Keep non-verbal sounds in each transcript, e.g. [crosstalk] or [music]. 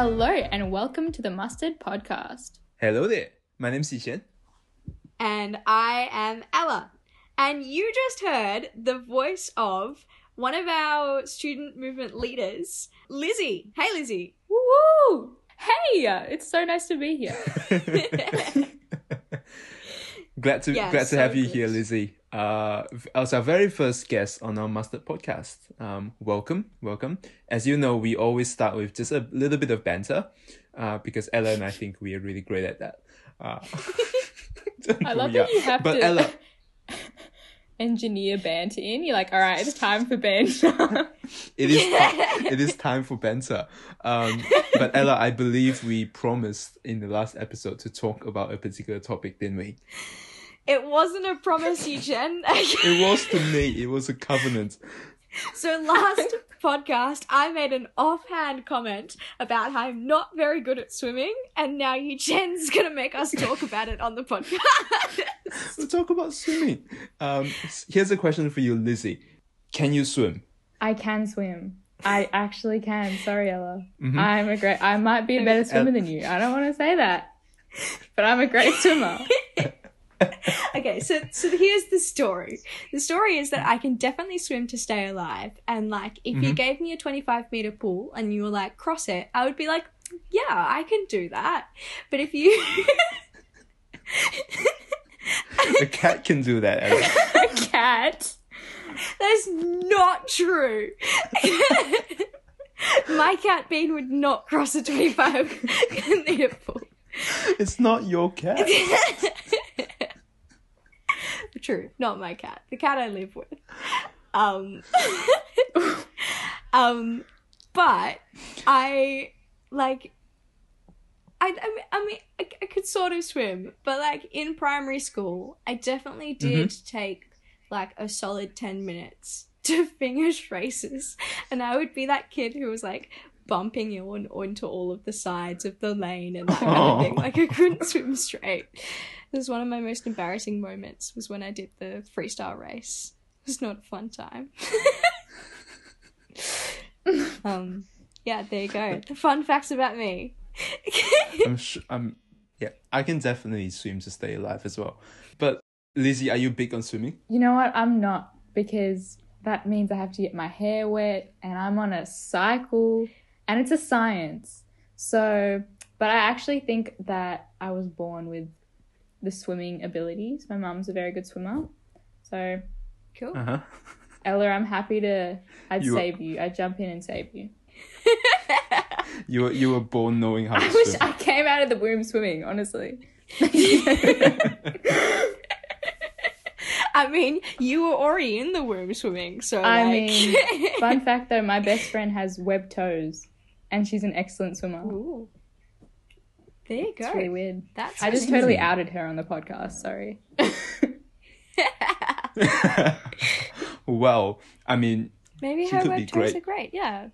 Hello and welcome to the Mustard Podcast. Hello there. My name name's Yiqian. And I am Ella. And you just heard the voice of one of our student movement leaders, Lizzie. Hey, Lizzie. Woo woo! Hey, it's so nice to be here. [laughs] glad to Yeah, glad to so have you good. here, Lizzie. Uh, as our very first guest on our Mustard podcast. Um, welcome, welcome. As you know, we always start with just a little bit of banter, uh, because Ella and I think we are really great at that. Uh, [laughs] I love [laughs] that you have but to Ella, [laughs] engineer banter in. You're like, all right, it's time for banter. it is it is time for banter. Um, but Ella, I believe we promised in the last episode to talk about a particular topic, didn't we? It wasn't a promise, Yiqian. [laughs] It was to me. It was a covenant. so last podcast, I made an offhand comment about how I'm not very good at swimming, and now Yiqian's gonna make us talk about it on the podcast. We'll talk about swimming. Um, here's a question for you, Lizzie. Can you swim? I can swim. I actually can. Sorry, Ella. Mhm. I'm a great. I might be a better swimmer than you. I don't want to say that, but I'm a great swimmer. [laughs] [laughs] okay, so so here's the story. The story is that I can definitely swim to stay alive, and like if you Mhm. gave me a 25 meter pool and you were like cross it, I would be like, yeah, I can do that. But if you A cat can do that. [laughs] A cat. that's not true. [laughs] My cat Bean would not cross a 25 meter pool. It's not your cat. True, not my cat. The cat I live with. Um, [laughs] um, but I like. I, I mean, I, I, could sort of swim, but like in primary school, I definitely did take like a solid 10 minutes to [laughs] finish races. And I would be that kid who was like bumping on, onto all of the sides of the lane and that kind of thing. Like I couldn't swim straight. It was one of my most embarrassing moments was when I did the freestyle race. It was not a fun time. [laughs] um, yeah, there you go. The fun facts about me. [laughs] I'm sure. I'm. Yeah, I can definitely swim to stay alive as well. But Lizzie, are you big on swimming? You know what? I'm not because that means I have to get my hair wet and I'm on a cycle and it's a science. So, but I actually think that I was born with the swimming abilities. My mum's a very good swimmer. So, cool. Uh huh. Ella, I'm happy to I'd You- save you. I'd jump in and save you. [laughs] You were you were born knowing how to wish swim. I came out of the womb swimming, honestly. [laughs] I mean, you were already in the womb swimming, so I like... mean, Fun [laughs] fact though, my best friend has web toes and she's an excellent swimmer. Ooh. There you go. It's really weird. That's I just amazing. totally outed her on the podcast. Sorry. [laughs] well, I mean, Maybe She her could be web toes great. are great. Yeah.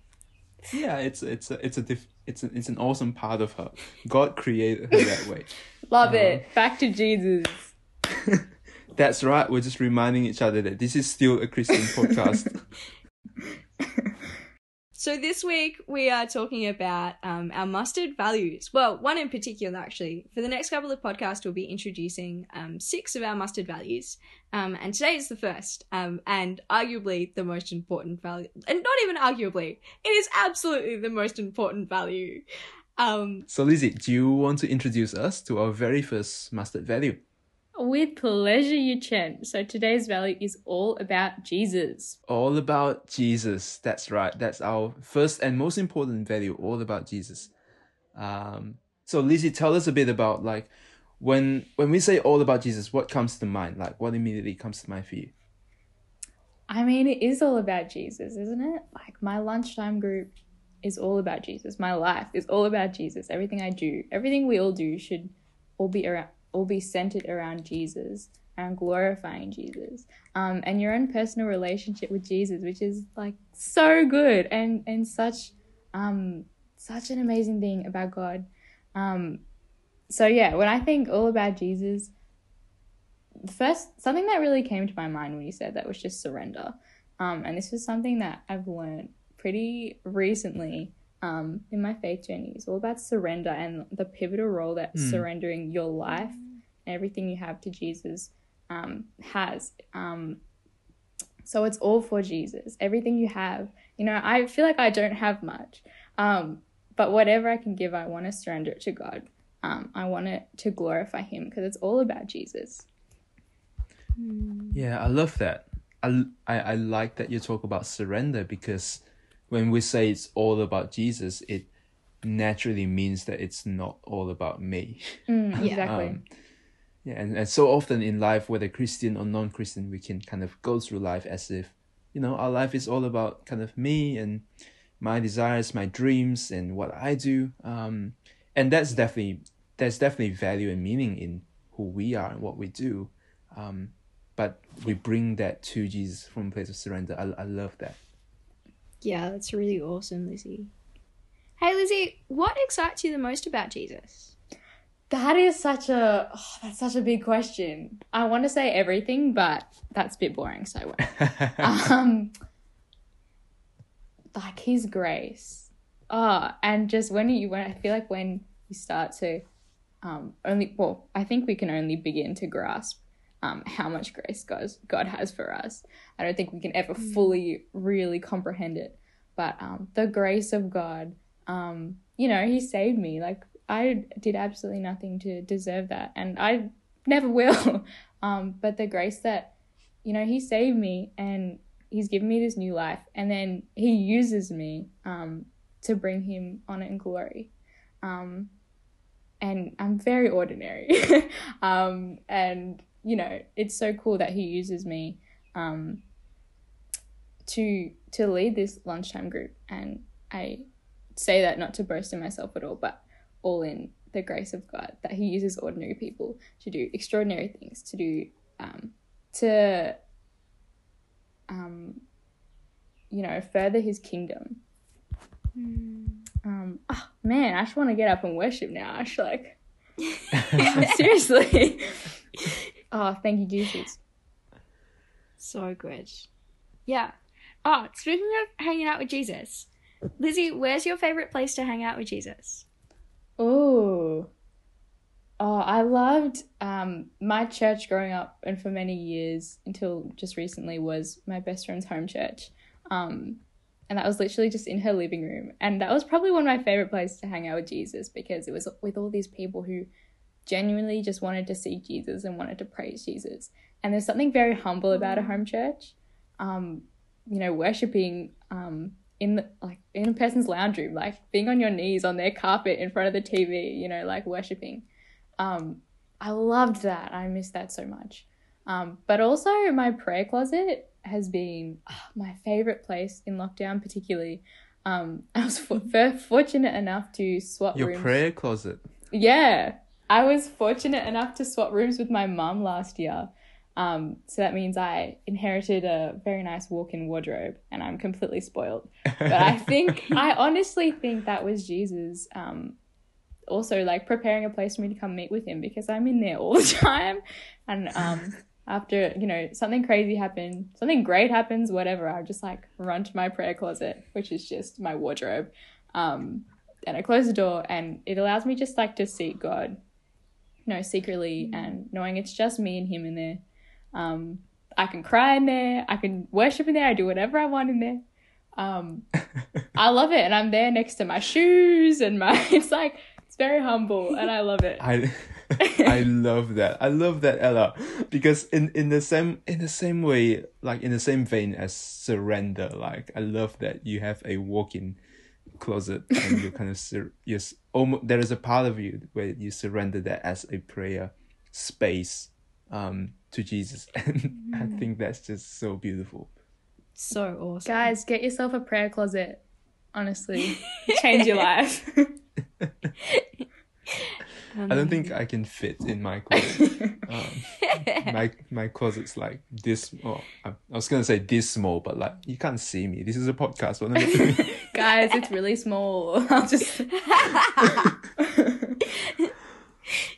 yeah, it's it's a, it's a diff, it's a, it's an awesome part of her. God created her that way. [laughs] Love it. Back to Jesus. [laughs] That's right. We're just reminding each other that this is still a Christian podcast. So this week we are talking about um, our mustard values. Well, one in particular, actually. For the next couple of podcasts, we'll be introducing um, six of our mustard values, um, and today is the first, um, and arguably the most important value. And not even arguably, it is absolutely the most important value. Um, so, Lizzie, do you want to introduce us to our very first mustard value? With pleasure, you Chen. So today's value is all about Jesus. All about Jesus. That's right. That's our first and most important value. All about Jesus. Um, so, Lizzie, tell us a bit about like when when we say all about Jesus, what comes to mind? Like, what immediately comes to mind for you? I mean, it is all about Jesus, isn't it? Like my lunchtime group is all about Jesus. My life is all about Jesus. Everything I do, everything we all do should all be around all be centered around Jesus and glorifying Jesus. Um, and your own personal relationship with Jesus, which is like so good and and such um such an amazing thing about God. Um so yeah, when I think all about Jesus, the first something that really came to my mind when you said that was just surrender. Um, and this was something that I've learned pretty recently. um, in my faith journey is all about surrender and the pivotal role that Mm. surrendering your life everything you have to Jesus um, has. Um, so it's all for Jesus. Everything you have. You know, I feel like I don't have much, um, but whatever I can give, I want to surrender it to God. Um, I want it to glorify Him because it's all about Jesus. Yeah, I love that. I, I, I like that you talk about surrender because when we say it's all about Jesus, it naturally means that it's not all about me. Mm, [laughs] Exactly. Um, yeah, and, and so often in life, whether Christian or non Christian, we can kind of go through life as if, you know, our life is all about kind of me and my desires, my dreams, and what I do. Um, and that's definitely there's definitely value and meaning in who we are and what we do. Um, but we bring that to Jesus from a place of surrender. I, I love that. Yeah, that's really awesome, Lizzie. Hey, Lizzie, what excites you the most about Jesus? That is such a oh, that's such a big question. I want to say everything, but that's a bit boring, so I won't. [laughs] um, like His grace. Oh, and just when you when I feel like when you start to um only well, I think we can only begin to grasp um how much grace God God has for us. I don't think we can ever fully really comprehend it, but um the grace of God. Um, you know, He saved me. Like I did absolutely nothing to deserve that, and I never will. [laughs] um, but the grace that you know He saved me and He's given me this new life, and then He uses me um, to bring Him honor and glory. Um, and I'm very ordinary, [laughs] um, and you know it's so cool that He uses me um, to to lead this lunchtime group, and I say that not to boast in myself at all, but all in the grace of God that He uses ordinary people to do extraordinary things, to do, um, to, um, you know, further His kingdom. Um, oh, man, I just want to get up and worship now. I just like, [laughs] [laughs] seriously. [laughs] oh, thank you, Jesus. So good. Yeah. Oh, speaking of hanging out with Jesus, Lizzie, where's your favorite place to hang out with Jesus? Oh. Oh, I loved um my church growing up and for many years until just recently was my best friend's home church. Um and that was literally just in her living room. And that was probably one of my favorite places to hang out with Jesus because it was with all these people who genuinely just wanted to see Jesus and wanted to praise Jesus. And there's something very humble about a home church. Um, you know, worshiping um in the like in a person's lounge room, like being on your knees on their carpet in front of the TV, you know, like worshiping. Um, I loved that. I miss that so much. Um, but also my prayer closet has been ah, my favorite place in lockdown, particularly. Um, [laughs] I was for- for- fortunate enough to swap Your rooms. prayer closet. Yeah, I was fortunate enough to swap rooms with my mum last year. Um, so that means I inherited a very nice walk-in wardrobe, and I'm completely spoiled. But I [laughs] think I honestly think that was Jesus. Um, also like preparing a place for me to come meet with him because I'm in there all the [laughs] time, and um, after you know something crazy happened, something great happens, whatever, I just like run to my prayer closet, which is just my wardrobe. Um, and I close the door, and it allows me just like to seek God, you know, secretly, and knowing it's just me and Him in there. Um, I can cry in there, I can worship in there, I do whatever I want in there. Um, [laughs] I love it, and I'm there next to my shoes and my. [laughs] It's like it's very humble, and I love it. I [laughs] I love that. I love that Ella because in in the same in the same way like in the same vein as surrender like I love that you have a walk-in closet and you kind of sur- you almost there is a part of you where you surrender that as a prayer space um to Jesus [laughs] and I think that's just so beautiful. So awesome. Guys, get yourself a prayer closet. Honestly, [laughs] change your life. [laughs] I don't think I can fit in my closet. Um, my my closet's like this. Oh, I, I was gonna say this small, but like you can't see me. This is a podcast. What am I doing? Guys, it's really small. I'll just.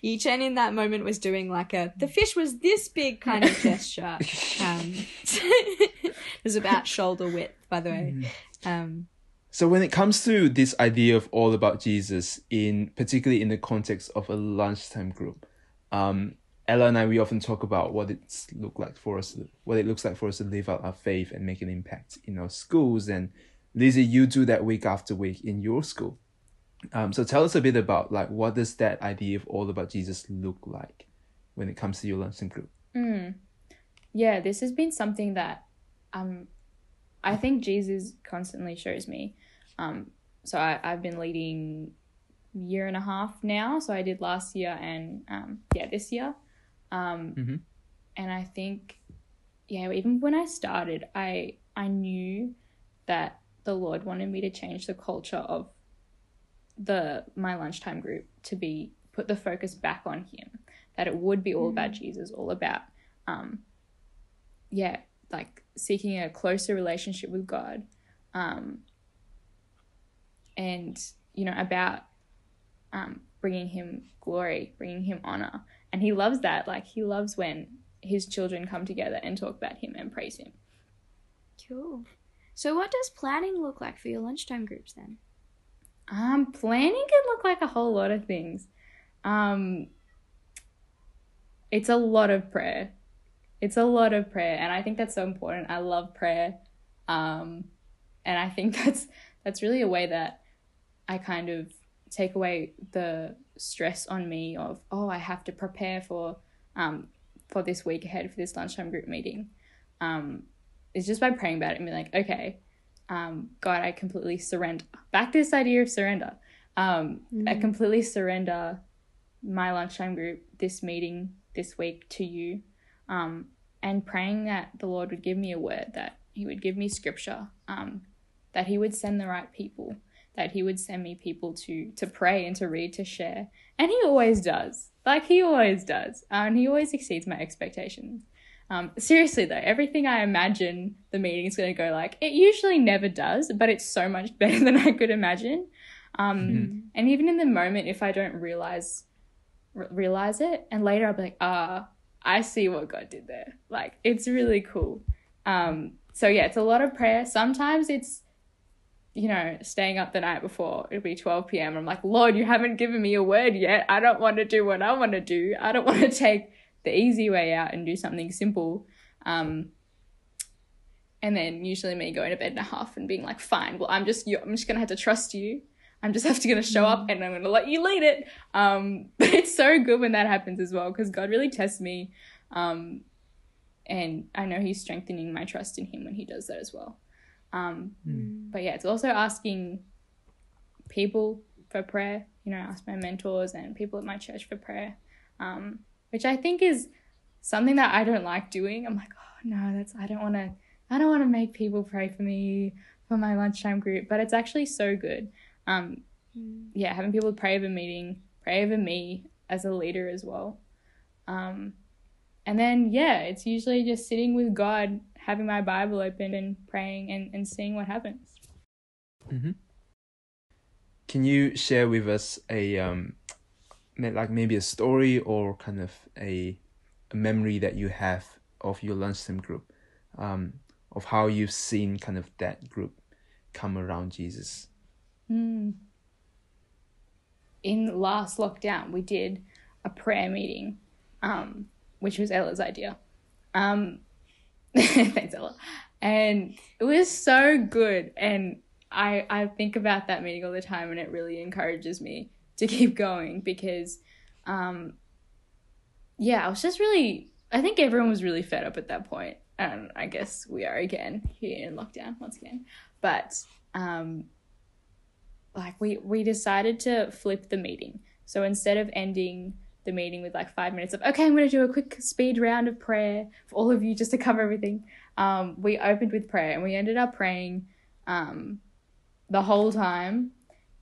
Yiqian in that moment was doing like a the fish was this big kind of gesture. [laughs] Um, [laughs] it was about shoulder width, by the way. Um, So when it comes to this idea of all about Jesus, in particularly in the context of a lunchtime group, um, Ella and I we often talk about what it's look like for us, what it looks like for us to live out our faith and make an impact in our schools. And Lizzie, you do that week after week in your school. Um, so tell us a bit about like what does that idea of all about Jesus look like when it comes to your lunchtime group? Mm. Yeah, this has been something that um, I think Jesus constantly shows me. Um, so I, I've been leading year and a half now. So I did last year and um, yeah, this year. Um, mm-hmm. And I think, yeah, even when I started, I I knew that the Lord wanted me to change the culture of the my lunchtime group to be put the focus back on Him. That it would be all mm-hmm. about Jesus, all about, um, yeah, like seeking a closer relationship with God, um, and you know about um, bringing Him glory, bringing Him honor, and He loves that. Like He loves when His children come together and talk about Him and praise Him. Cool. So, what does planning look like for your lunchtime groups then? Um, planning can look like a whole lot of things. Um, it's a lot of prayer. It's a lot of prayer and i think that's so important. I love prayer. Um, and i think [laughs] that's that's really a way that i kind of take away the stress on me of oh i have to prepare for um, for this week ahead for this lunchtime group meeting. Um, it's just by praying about it and be like okay um, god i completely surrender back to this idea of surrender um, mm. i completely surrender my lunchtime group this meeting this week to you um, and praying that the Lord would give me a word, that He would give me scripture, um, that He would send the right people, that He would send me people to to pray and to read, to share, and He always does. Like He always does, uh, and He always exceeds my expectations. Um, seriously though, everything I imagine the meeting is going to go like, it usually never does, but it's so much [laughs] better than I could imagine. Um, mm-hmm. And even in the moment, if I don't realize realize it, and later I'll be like, ah, I see what God did there. Like it's really cool. Um, so yeah, it's a lot of prayer. Sometimes it's, you know, staying up the night before. It'll be 12 p.m. I'm like, Lord, you haven't given me a word yet. I don't want to do what I want to do. I don't [laughs] want to take the easy way out and do something simple. Um, and then usually me going to bed in a half and being like, fine, well, I'm just, I'm just gonna have to trust you I'm just [laughs] have to gonna show up and I'm gonna let you lead it. Um, [laughs] but it's so good when that happens as well because God really tests me, um, and I know He's strengthening my trust in Him when He does that as well. Um, mm. But yeah, it's also asking people for prayer. You know, I ask my mentors and people at my church for prayer, um, which I think is something that I don't like doing. I'm like, oh no, that's I don't want to. I don't want to make people pray for me for my lunchtime group, but it's actually so good um, mm. yeah, having people pray over meeting, pray over me as a leader as well. Um, and then, yeah, it's usually just sitting with God, having my Bible open and praying and, and seeing what happens. Mm-hmm. Can you share with us a, um, like maybe a story or kind of a, a memory that you have of your lunchtime group, um, of how you've seen kind of that group come around Jesus? Mm. In last lockdown, we did a prayer meeting, um, which was Ella's idea. Um, [laughs] thanks, Ella. And it was so good. And I, I think about that meeting all the time, and it really encourages me to keep going because, um, yeah, I was just really, I think everyone was really fed up at that point. And I guess we are again here in lockdown once again. But um, like we we decided to flip the meeting. So instead of ending the meeting with like five minutes of okay, I'm going to do a quick speed round of prayer for all of you just to cover everything. Um, we opened with prayer and we ended up praying um, the whole time.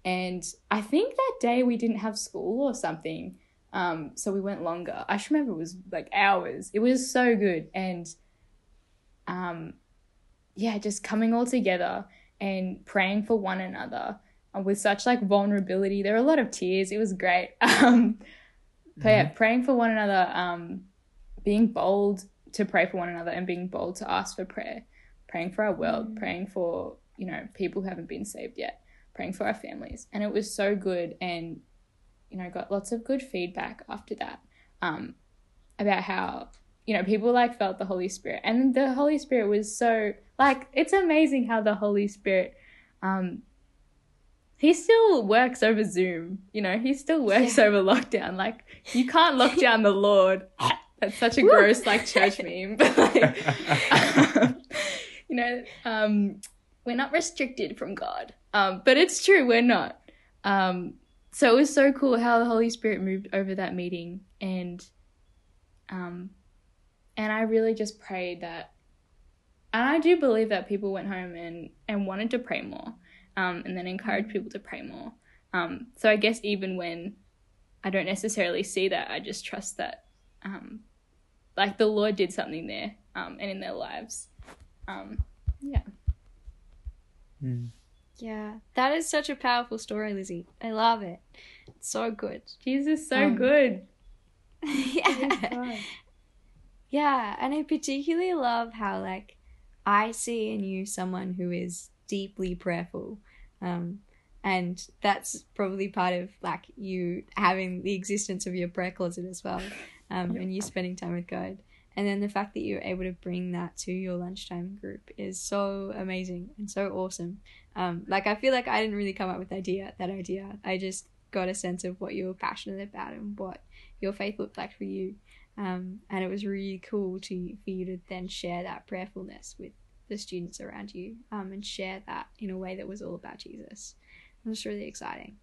And I think that day we didn't have school or something. Um, so we went longer. I just remember it was like hours. It was so good. And um, yeah, just coming all together and praying for one another with such like vulnerability. There were a lot of tears. It was great. [laughs] Um, but yeah, mm-hmm. praying for one another, um, being bold to pray for one another and being bold to ask for prayer, praying for our world, mm praying for you know, people who haven't been saved yet, praying for our families. And it was so good and, you know, got lots of good feedback after that um, about how, you know, people like felt the Holy Spirit. And the Holy Spirit was so, like, it's amazing how the Holy Spirit, um, he still works over Zoom, you know, he still works Yeah. over lockdown. Like, you can't lock [laughs] down the Lord. That's such a gross, like, church meme. But, like, um, [laughs] [laughs] you know, um, we're not restricted from God. Um, but it's true, we're not. Um, so it was so cool how the Holy Spirit moved over that meeting, and um, and I really just prayed that, and I do believe that people went home and and wanted to pray more, um, and then encouraged people to pray more. Um, so I guess even when I don't necessarily see that, I just trust that, um, like the Lord did something there, um, and in their lives. Um, yeah. Mm. Yeah, that is such a powerful story, Lizzie. I love it. It's so good. Jesus is so Um, good. [laughs] yeah. Yeah, and I particularly love how like I see in you someone who is deeply prayerful. Um and that's probably part of like you having the existence of your prayer closet as well. Um and you spending time with God. And then the fact that you're able to bring that to your lunchtime group is so amazing and so awesome. Um like I feel like I didn't really come up with idea that idea. I just got a sense of what you were passionate about and what your faith looked like for you. Um, and it was really cool to for you to then share that prayerfulness with the students around you um, and share that in a way that was all about Jesus. It was really exciting.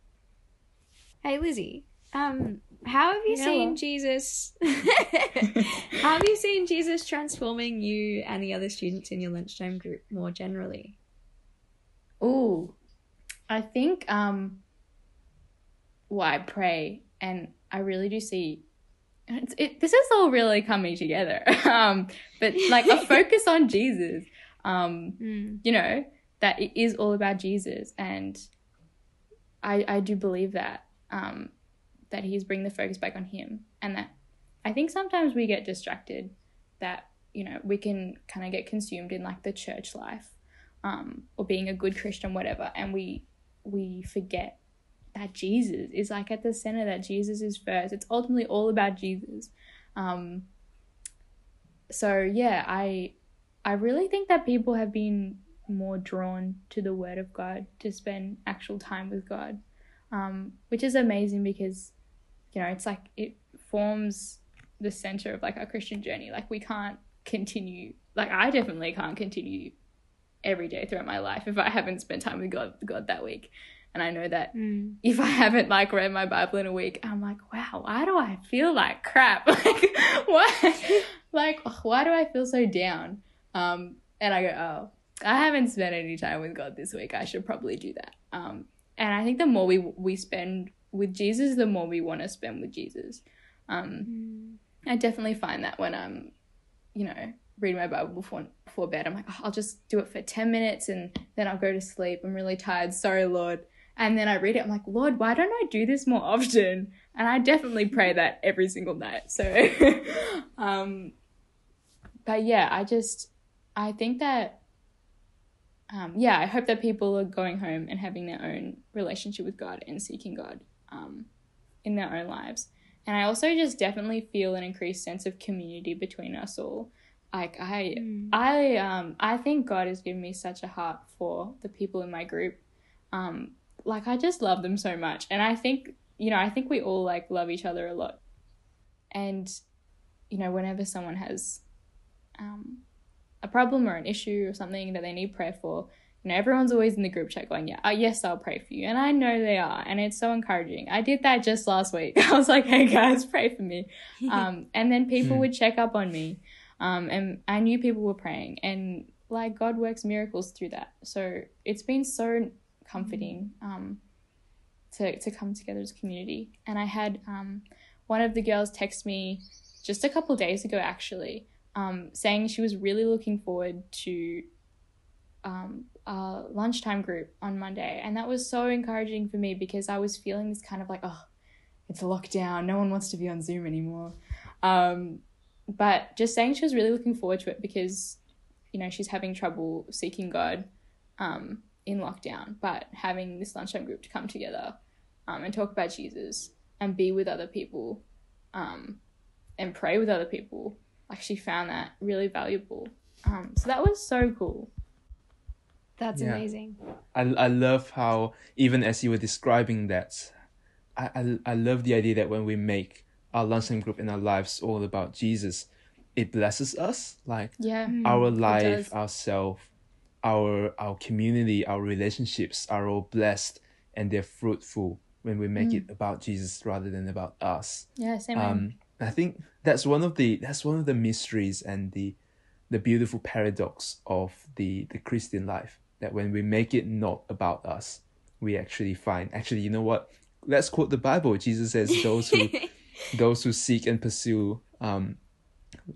Hey Lizzie, um, how have you Hello. seen Jesus? [laughs] [laughs] how have you seen Jesus transforming you and the other students in your lunchtime group more generally? Oh, I think um, well, I pray, and I really do see. It's, it, this is all really coming together, [laughs] um, but like a focus on Jesus. Um, Mm. you know that it is all about Jesus, and I I do believe that um, that He's bringing the focus back on Him, and that I think sometimes we get distracted, that you know we can kind of get consumed in like the church life, um, or being a good Christian, whatever, and we we forget that Jesus is like at the center. That Jesus is first. It's ultimately all about Jesus. Um, so yeah, I I really think that people have been more drawn to the Word of God to spend actual time with God, um, which is amazing because, you know, it's like it forms the center of like our Christian journey. Like we can't continue, like I definitely can't continue every day throughout my life if I haven't spent time with God, God that week. And I know that Mm. if I haven't like read my Bible in a week, I'm like, wow, why do I feel like crap? [laughs] Like, why? Like, why do I feel so down? Um, and I go, oh, I haven't spent any time with God this week. I should probably do that. Um, and I think the more we we spend with Jesus, the more we want to spend with Jesus. Um, Mm. I definitely find that when I'm, you know, reading my Bible before before bed, I'm like, oh, I'll just do it for ten minutes and then I'll go to sleep. I'm really tired. Sorry, Lord. And then I read it. I'm like, Lord, why don't I do this more often? And I definitely pray [laughs] that every single night. So, [laughs] um, but yeah, I just I think that. Um, yeah, I hope that people are going home and having their own relationship with God and seeking God um, in their own lives. And I also just definitely feel an increased sense of community between us all. Like I Mm. I um I think God has given me such a heart for the people in my group. Um like I just love them so much. And I think, you know, I think we all like love each other a lot. And you know, whenever someone has um a problem or an issue or something that they need prayer for, you know, everyone's always in the group chat going, yeah, uh, yes, I'll pray for you. And I know they are. And it's so encouraging. I did that just last week. [laughs] I was like, hey guys, pray for me. [laughs] Um, and then people Hmm. would check up on me. Um, and I knew people were praying. And like God works miracles through that. So it's been so comforting um, to, to come together as a community. And I had um, one of the girls text me just a couple days ago, actually, um, saying she was really looking forward to um, a lunchtime group on Monday. And that was so encouraging for me because I was feeling this kind of like, oh, it's a lockdown. No one wants to be on Zoom anymore. Um, but just saying she was really looking forward to it because, you know, she's having trouble seeking God um, in lockdown, but having this lunchtime group to come together um, and talk about Jesus and be with other people um, and pray with other people, like she found that really valuable. Um, so that was so cool. That's Yeah. amazing. I, I love how even as you were describing that, I, I I love the idea that when we make our lunchtime group in our lives all about Jesus, it blesses us. Like Yeah. our life, ourself, our our community, our relationships are all blessed and they're fruitful when we make it about Jesus rather than about us. Yeah, same way. Um, I think that's one of the that's one of the mysteries and the the beautiful paradox of the the Christian life. That when we make it not about us, we actually find actually you know what? Let's quote the Bible. Jesus says those who [laughs] those who seek and pursue um,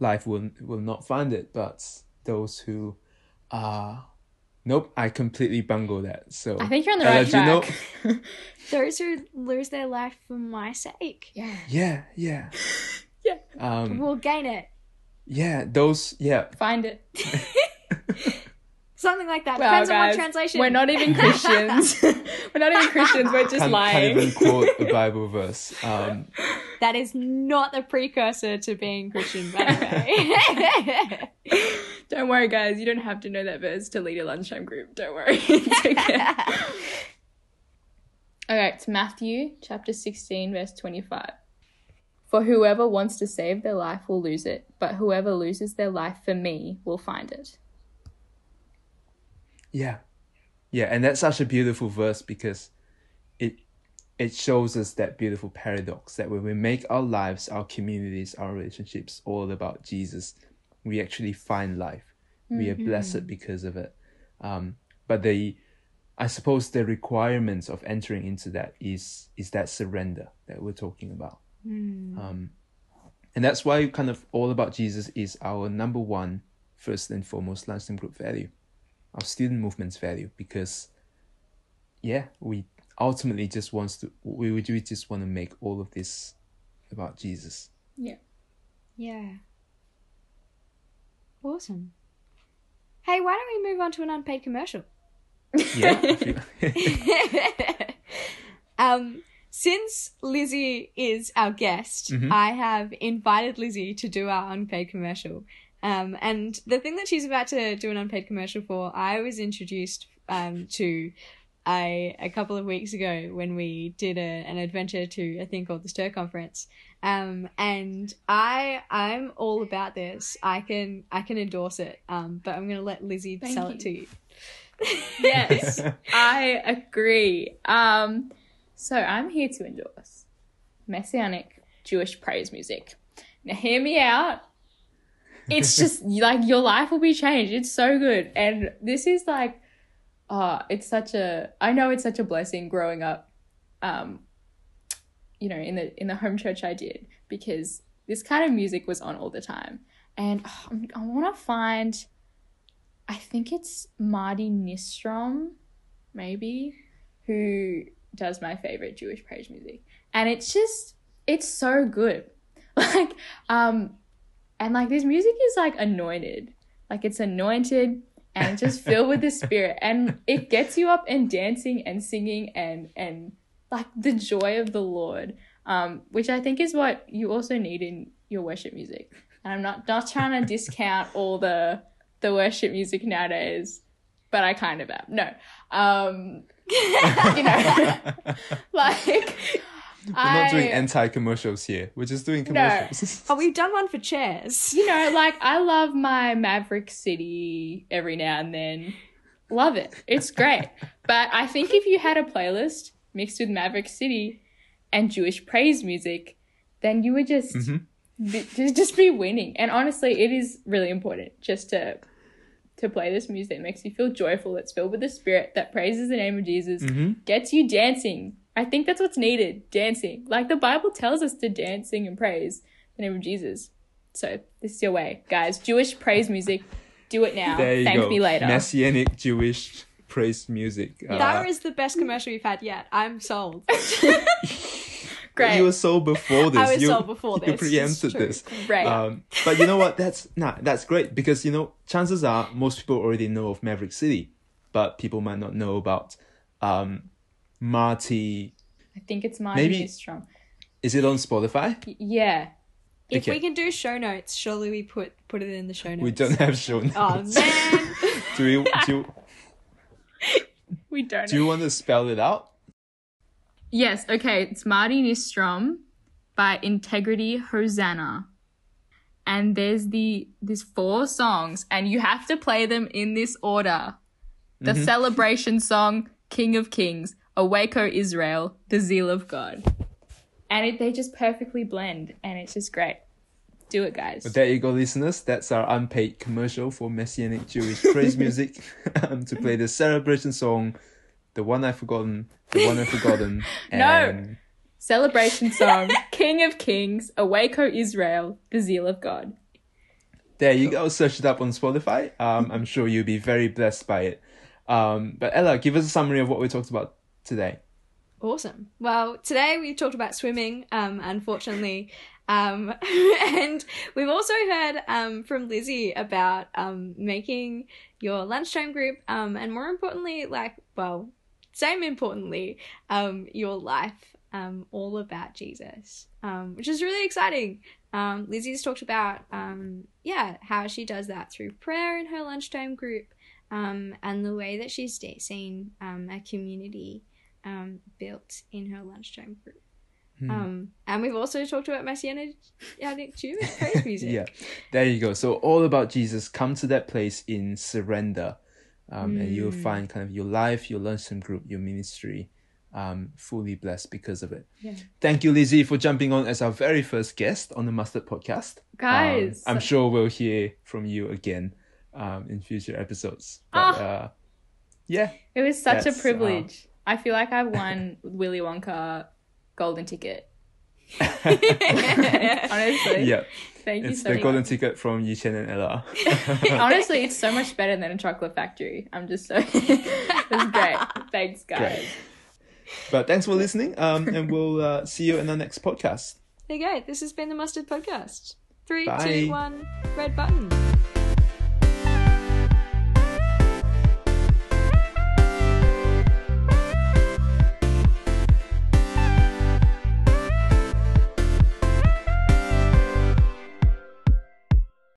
life will will not find it, but those who uh nope, I completely bungled that. So I think you're on the I'll right let you know- track. [laughs] Those who lose their life for my sake yeah. yeah, yeah. [laughs] Yeah. Um will gain it. yeah, those yeah. Find it. Something like that. Well, Depends on what translation. We're not even Christians. [laughs] we're not even Christians. We're just can't, lying. can't even quote a Bible verse. Um, That is not the precursor to being Christian, by the way. [laughs] Don't worry, guys. You don't have to know that verse to lead a lunchtime group. Don't worry. [laughs] It's okay. Okay, it's Matthew chapter 16, verse 25. For whoever wants to save their life will lose it, but whoever loses their life for me will find it. Yeah, yeah, and that's such a beautiful verse because it it shows us that beautiful paradox that when we make our lives, our communities, our relationships all about Jesus, we actually find life. We are blessed because of it. Um, but the I suppose the requirements of entering into that is is that surrender that we're talking about. Um, and that's why kind of all about Jesus is our number one, first and foremost, lunchtime group value, our student movement's value, because yeah, we ultimately just wants to we we just want to make all of this about Jesus. Yeah. yeah. Awesome. Hey, why don't we move on to an unpaid commercial? Yeah. [laughs] [laughs] Um, since Lizzie is our guest, Mhm. I have invited Lizzie to do our unpaid commercial. Um, and the thing that she's about to do an unpaid commercial for, I was introduced um, to a, a couple of weeks ago when we did a, an adventure to a thing called the Stir Conference. Um, and I I'm all about this. I can I can endorse it. Um, but I'm gonna let Lizzie Thank sell you. it to you. Yes, [laughs] I agree. Um, so I'm here to endorse messianic Jewish praise music. Now, hear me out. It's just [laughs] like your life will be changed. It's so good, and this is like, uh, it's such a. I know it's such a blessing growing up, um, you know, in the in the home church I did because this kind of music was on all the time, and oh, I'm- want to find. I think it's Marty Nystrom, maybe, who does my favorite Jewish praise music. And it's just it's so good. [laughs] Like um and like this music is like anointed. Like it's anointed and just filled with the [laughs] spirit and it gets you up and dancing and singing and and like the joy of the Lord. Um which I think is what you also need in your worship music. And I'm not not trying to discount all the the worship music nowadays, but I kind of am. No. Um, [laughs] you know, [laughs] like We're not doing anti commercials here. We're just doing No. commercials. [laughs] Oh, we've done one for chairs. you know, like I love my Maverick City every now and then. Love it. It's great. but I think if you had a playlist mixed with Maverick City and Jewish praise music, then you would just Mhm. be- just just be winning. And honestly, it is really important just to to play this music that makes you feel joyful, that's filled with the spirit, that praises the name of Jesus, Mhm. gets you dancing. I think that's what's needed, dancing. Like the Bible tells us to dance, sing, and praise the name of Jesus. So this is your way, guys. Jewish praise music. Do it now. There you Thank go. me later. Messianic Jewish praise music. Uh, That is the best commercial we've had yet. I'm sold. [laughs] Great. You were sold before this. I was you, sold before [laughs] this. You preempted this. Great. Um, but you know what? That's nah, that's great because you know chances are most people already know of Maverick City, but people might not know about um, Marty. I think it's Marty Maybe- Nystrom. Is it on Spotify? Y- Yeah. If Okay. we can do show notes, surely we put put it in the show notes. We don't have show notes. Oh man. [laughs] do, we, do, you, [laughs] We don't. do you want to spell it out? Yes, okay, it's Marty Nystrom by Integrity Hosanna. And there's the there's four songs and you have to play them in this order. The mm-hmm. celebration song, King of Kings, Awake O Israel, The Zeal of God. And it, they just perfectly blend and it's just great. Do it, guys. But there you go, listeners. That's our unpaid commercial for Messianic Jewish praise [laughs] music um, to play the celebration song, the one I've forgotten, the one I've forgotten. [laughs] No. Celebration song, [laughs] King of Kings, Awake O Israel, The Zeal of God. There you go. Search it up on Spotify. Um, I'm sure you'll be very blessed by it. Um, but Ella, give us a summary of what we talked about today. Awesome. Well, today we talked about swimming, um, unfortunately. Um, [laughs] and we've also heard um, from Lizzie about um, making your lunchtime group, um, and more importantly, like, well, same importantly, um, your life um, all about Jesus, um, which is really exciting. Um, Lizzie's talked about, um, yeah, how she does that through prayer in her lunchtime group, um, and the way that she's seen um, a community um, built in her lunchtime group. Hmm. Um, and we've also talked about Messianic Jewish praise [laughs] music. Yeah, there you go. So all about Jesus. Come to that place in surrender, um, and you'll find kind of your life, your lunchtime group, your ministry, um, fully blessed because of it. Yeah. Thank you, Lizzie, for jumping on as our very first guest on the Mustard Podcast. Guys. Um, I'm sure we'll hear from you again um, in future episodes. But Ah. uh, yeah, It was such a privilege. I feel like I've won Willy Wonka golden ticket. [laughs] Honestly. yeah, Thank you it's so the much. golden ticket from Yiqian and Ella. [laughs] Honestly, it's so much better than a chocolate factory. I'm just so [laughs] it was great. Thanks, guys. Great. But thanks for listening, um, and we'll uh, see you in the next podcast. There you go. This has been the Mustard Podcast. Three, Bye. two, one, red button.